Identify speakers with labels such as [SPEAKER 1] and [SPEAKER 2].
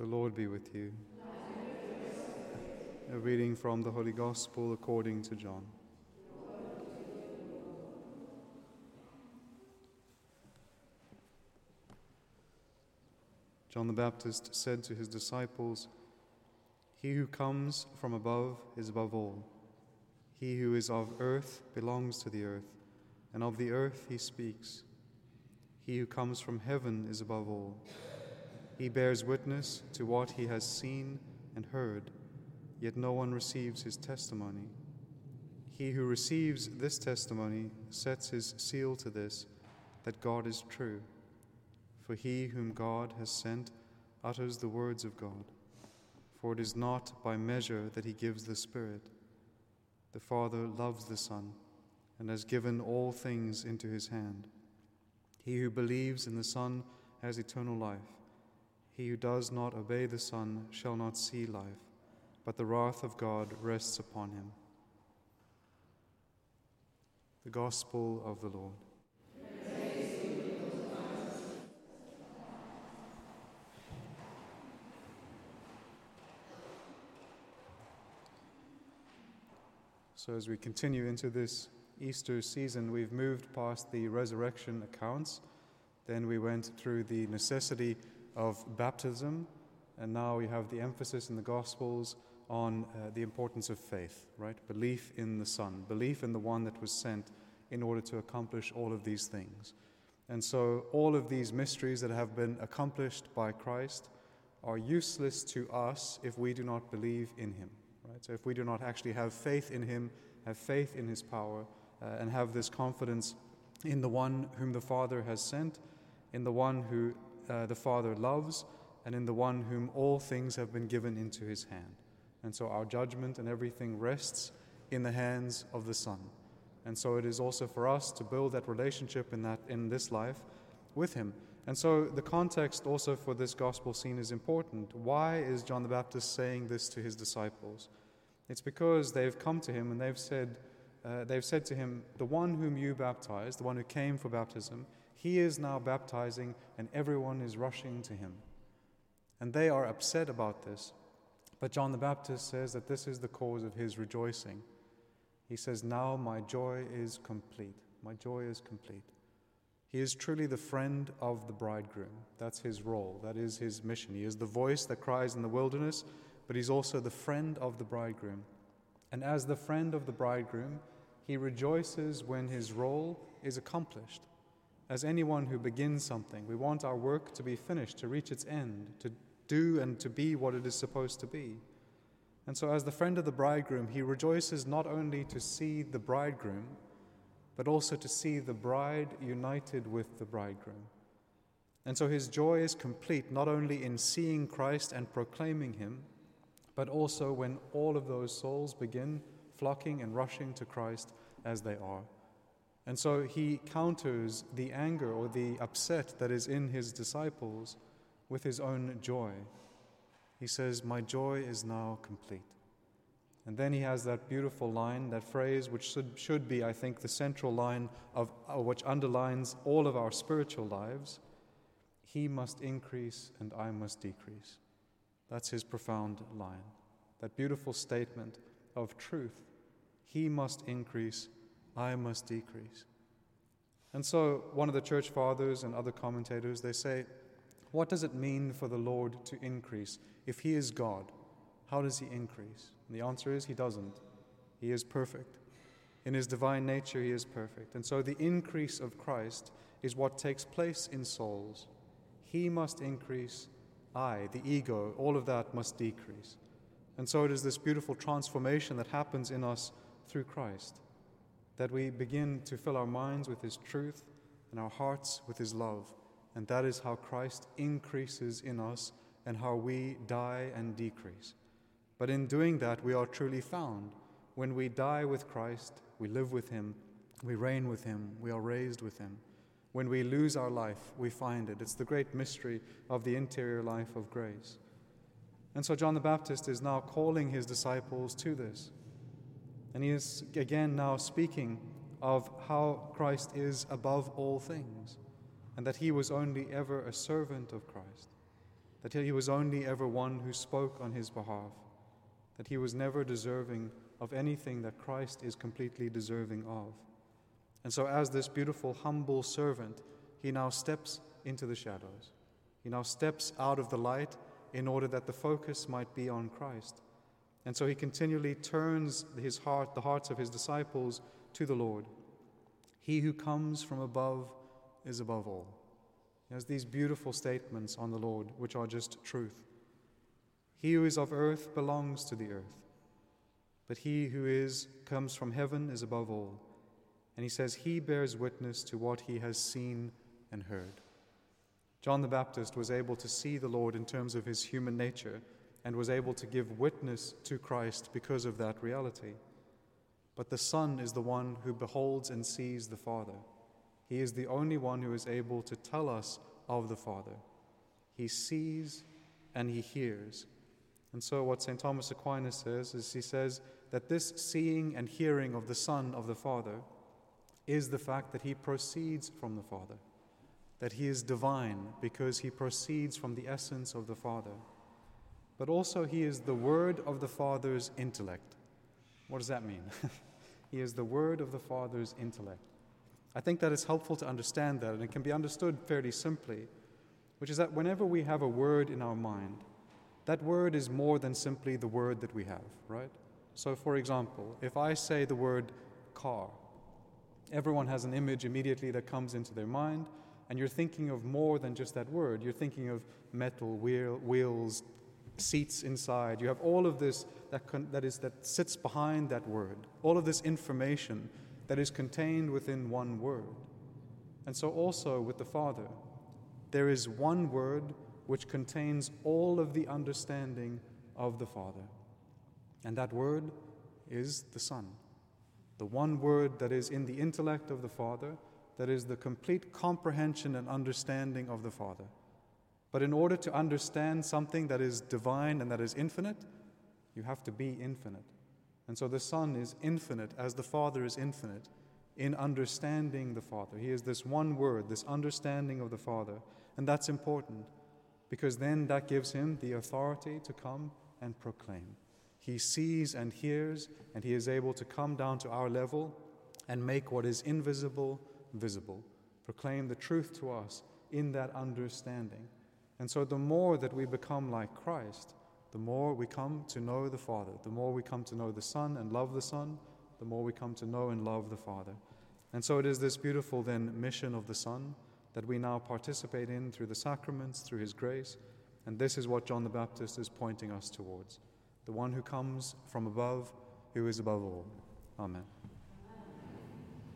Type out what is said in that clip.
[SPEAKER 1] The Lord be with you. A reading from the Holy Gospel according to John. John the Baptist said to his disciples, He who comes from above is above all. He who is of earth belongs to the earth, and of the earth he speaks. He who comes from heaven is above all. He bears witness to what he has seen and heard, yet no one receives his testimony. He who receives this testimony sets his seal to this, that God is true. For he whom God has sent utters the words of God. For it is not by measure that he gives the Spirit. The Father loves the Son and has given all things into his hand. He who believes in the Son has eternal life. He who does not obey the Son shall not see life, but the wrath of God rests upon him. The Gospel of the Lord. So, as we continue into this Easter season, we've moved past the resurrection accounts. Then we went through the necessity of baptism, and now we have the emphasis in the Gospels on uh, the importance of faith, right? Belief in the Son, belief in the one that was sent in order to accomplish all of these things. And so, all of these mysteries that have been accomplished by Christ are useless to us if we do not believe in Him. Right? So, if we do not actually have faith in Him, have faith in His power, uh, and have this confidence in the one whom the Father has sent, in the one who uh, the Father loves, and in the one whom all things have been given into His hand. And so, our judgment and everything rests in the hands of the Son. And so, it is also for us to build that relationship in, that, in this life with Him. And so the context also for this gospel scene is important. Why is John the Baptist saying this to his disciples? It's because they've come to him and they've said, uh, they've said to him, The one whom you baptized, the one who came for baptism, he is now baptizing and everyone is rushing to him. And they are upset about this. But John the Baptist says that this is the cause of his rejoicing. He says, Now my joy is complete. My joy is complete. He is truly the friend of the bridegroom. That's his role, that is his mission. He is the voice that cries in the wilderness, but he's also the friend of the bridegroom. And as the friend of the bridegroom, he rejoices when his role is accomplished. As anyone who begins something, we want our work to be finished, to reach its end, to do and to be what it is supposed to be. And so, as the friend of the bridegroom, he rejoices not only to see the bridegroom, but also to see the bride united with the bridegroom. And so his joy is complete not only in seeing Christ and proclaiming him, but also when all of those souls begin flocking and rushing to Christ as they are. And so he counters the anger or the upset that is in his disciples with his own joy. He says, My joy is now complete. And then he has that beautiful line, that phrase, which should, should be, I think, the central line of uh, which underlines all of our spiritual lives. He must increase and I must decrease. That's his profound line. That beautiful statement of truth. He must increase, I must decrease. And so, one of the church fathers and other commentators, they say, what does it mean for the Lord to increase? If he is God, how does he increase? And the answer is he doesn't. He is perfect. In his divine nature, he is perfect. And so the increase of Christ is what takes place in souls. He must increase, I, the ego, all of that must decrease. And so it is this beautiful transformation that happens in us through Christ, that we begin to fill our minds with his truth and our hearts with his love. And that is how Christ increases in us and how we die and decrease. But in doing that, we are truly found. When we die with Christ, we live with Him, we reign with Him, we are raised with Him. When we lose our life, we find it. It's the great mystery of the interior life of grace. And so John the Baptist is now calling his disciples to this. And he is again now speaking of how Christ is above all things, and that he was only ever a servant of Christ. that he was only ever one who spoke on his behalf, that he was never deserving of anything that Christ is completely deserving of. And so, as this beautiful, humble servant, he now steps into the shadows. He now steps out of the light in order that the focus might be on Christ. And so he continually turns his heart, the hearts of his disciples, to the Lord. He who comes from above is above all. He has these beautiful statements on the Lord, which are just truth. He who is of earth belongs to the earth, but he who is comes from heaven is above all. And he says, He bears witness to what he has seen and heard. John the Baptist was able to see the Lord in terms of his human nature and was able to give witness to Christ because of that reality. But the Son is the one who beholds and sees the Father. He is the only one who is able to tell us of the Father. He sees and he hears. And so, what St. Thomas Aquinas says is he says that this seeing and hearing of the Son of the Father is the fact that he proceeds from the Father, that he is divine because he proceeds from the essence of the Father, but also he is the Word of the Father's intellect. What does that mean? he is the Word of the Father's intellect. I think that it's helpful to understand that, and it can be understood fairly simply, which is that whenever we have a word in our mind, that word is more than simply the word that we have, right? So, for example, if I say the word car, Everyone has an image immediately that comes into their mind, and you're thinking of more than just that word. You're thinking of metal, wheel, wheels, seats inside. You have all of this that, con- that, is, that sits behind that word, all of this information that is contained within one word. And so, also with the Father, there is one word which contains all of the understanding of the Father. And that word is the Son the one word that is in the intellect of the Father, that is the complete comprehension and understanding of the Father. But in order to understand something that is divine and that is infinite, you have to be infinite. And so the Son is infinite as the Father is infinite in understanding the Father. He is this one word, this understanding of the Father. And that's important because then that gives him the authority to come and proclaim. He sees and hears, and He is able to come down to our level and make what is invisible visible, proclaim the truth to us in that understanding. And so, the more that we become like Christ, the more we come to know the Father, the more we come to know the Son and love the Son, the more we come to know and love the Father. And so, it is this beautiful, then, mission of the Son that we now participate in through the sacraments, through His grace. And this is what John the Baptist is pointing us towards the one who comes from above, who is above all. Amen.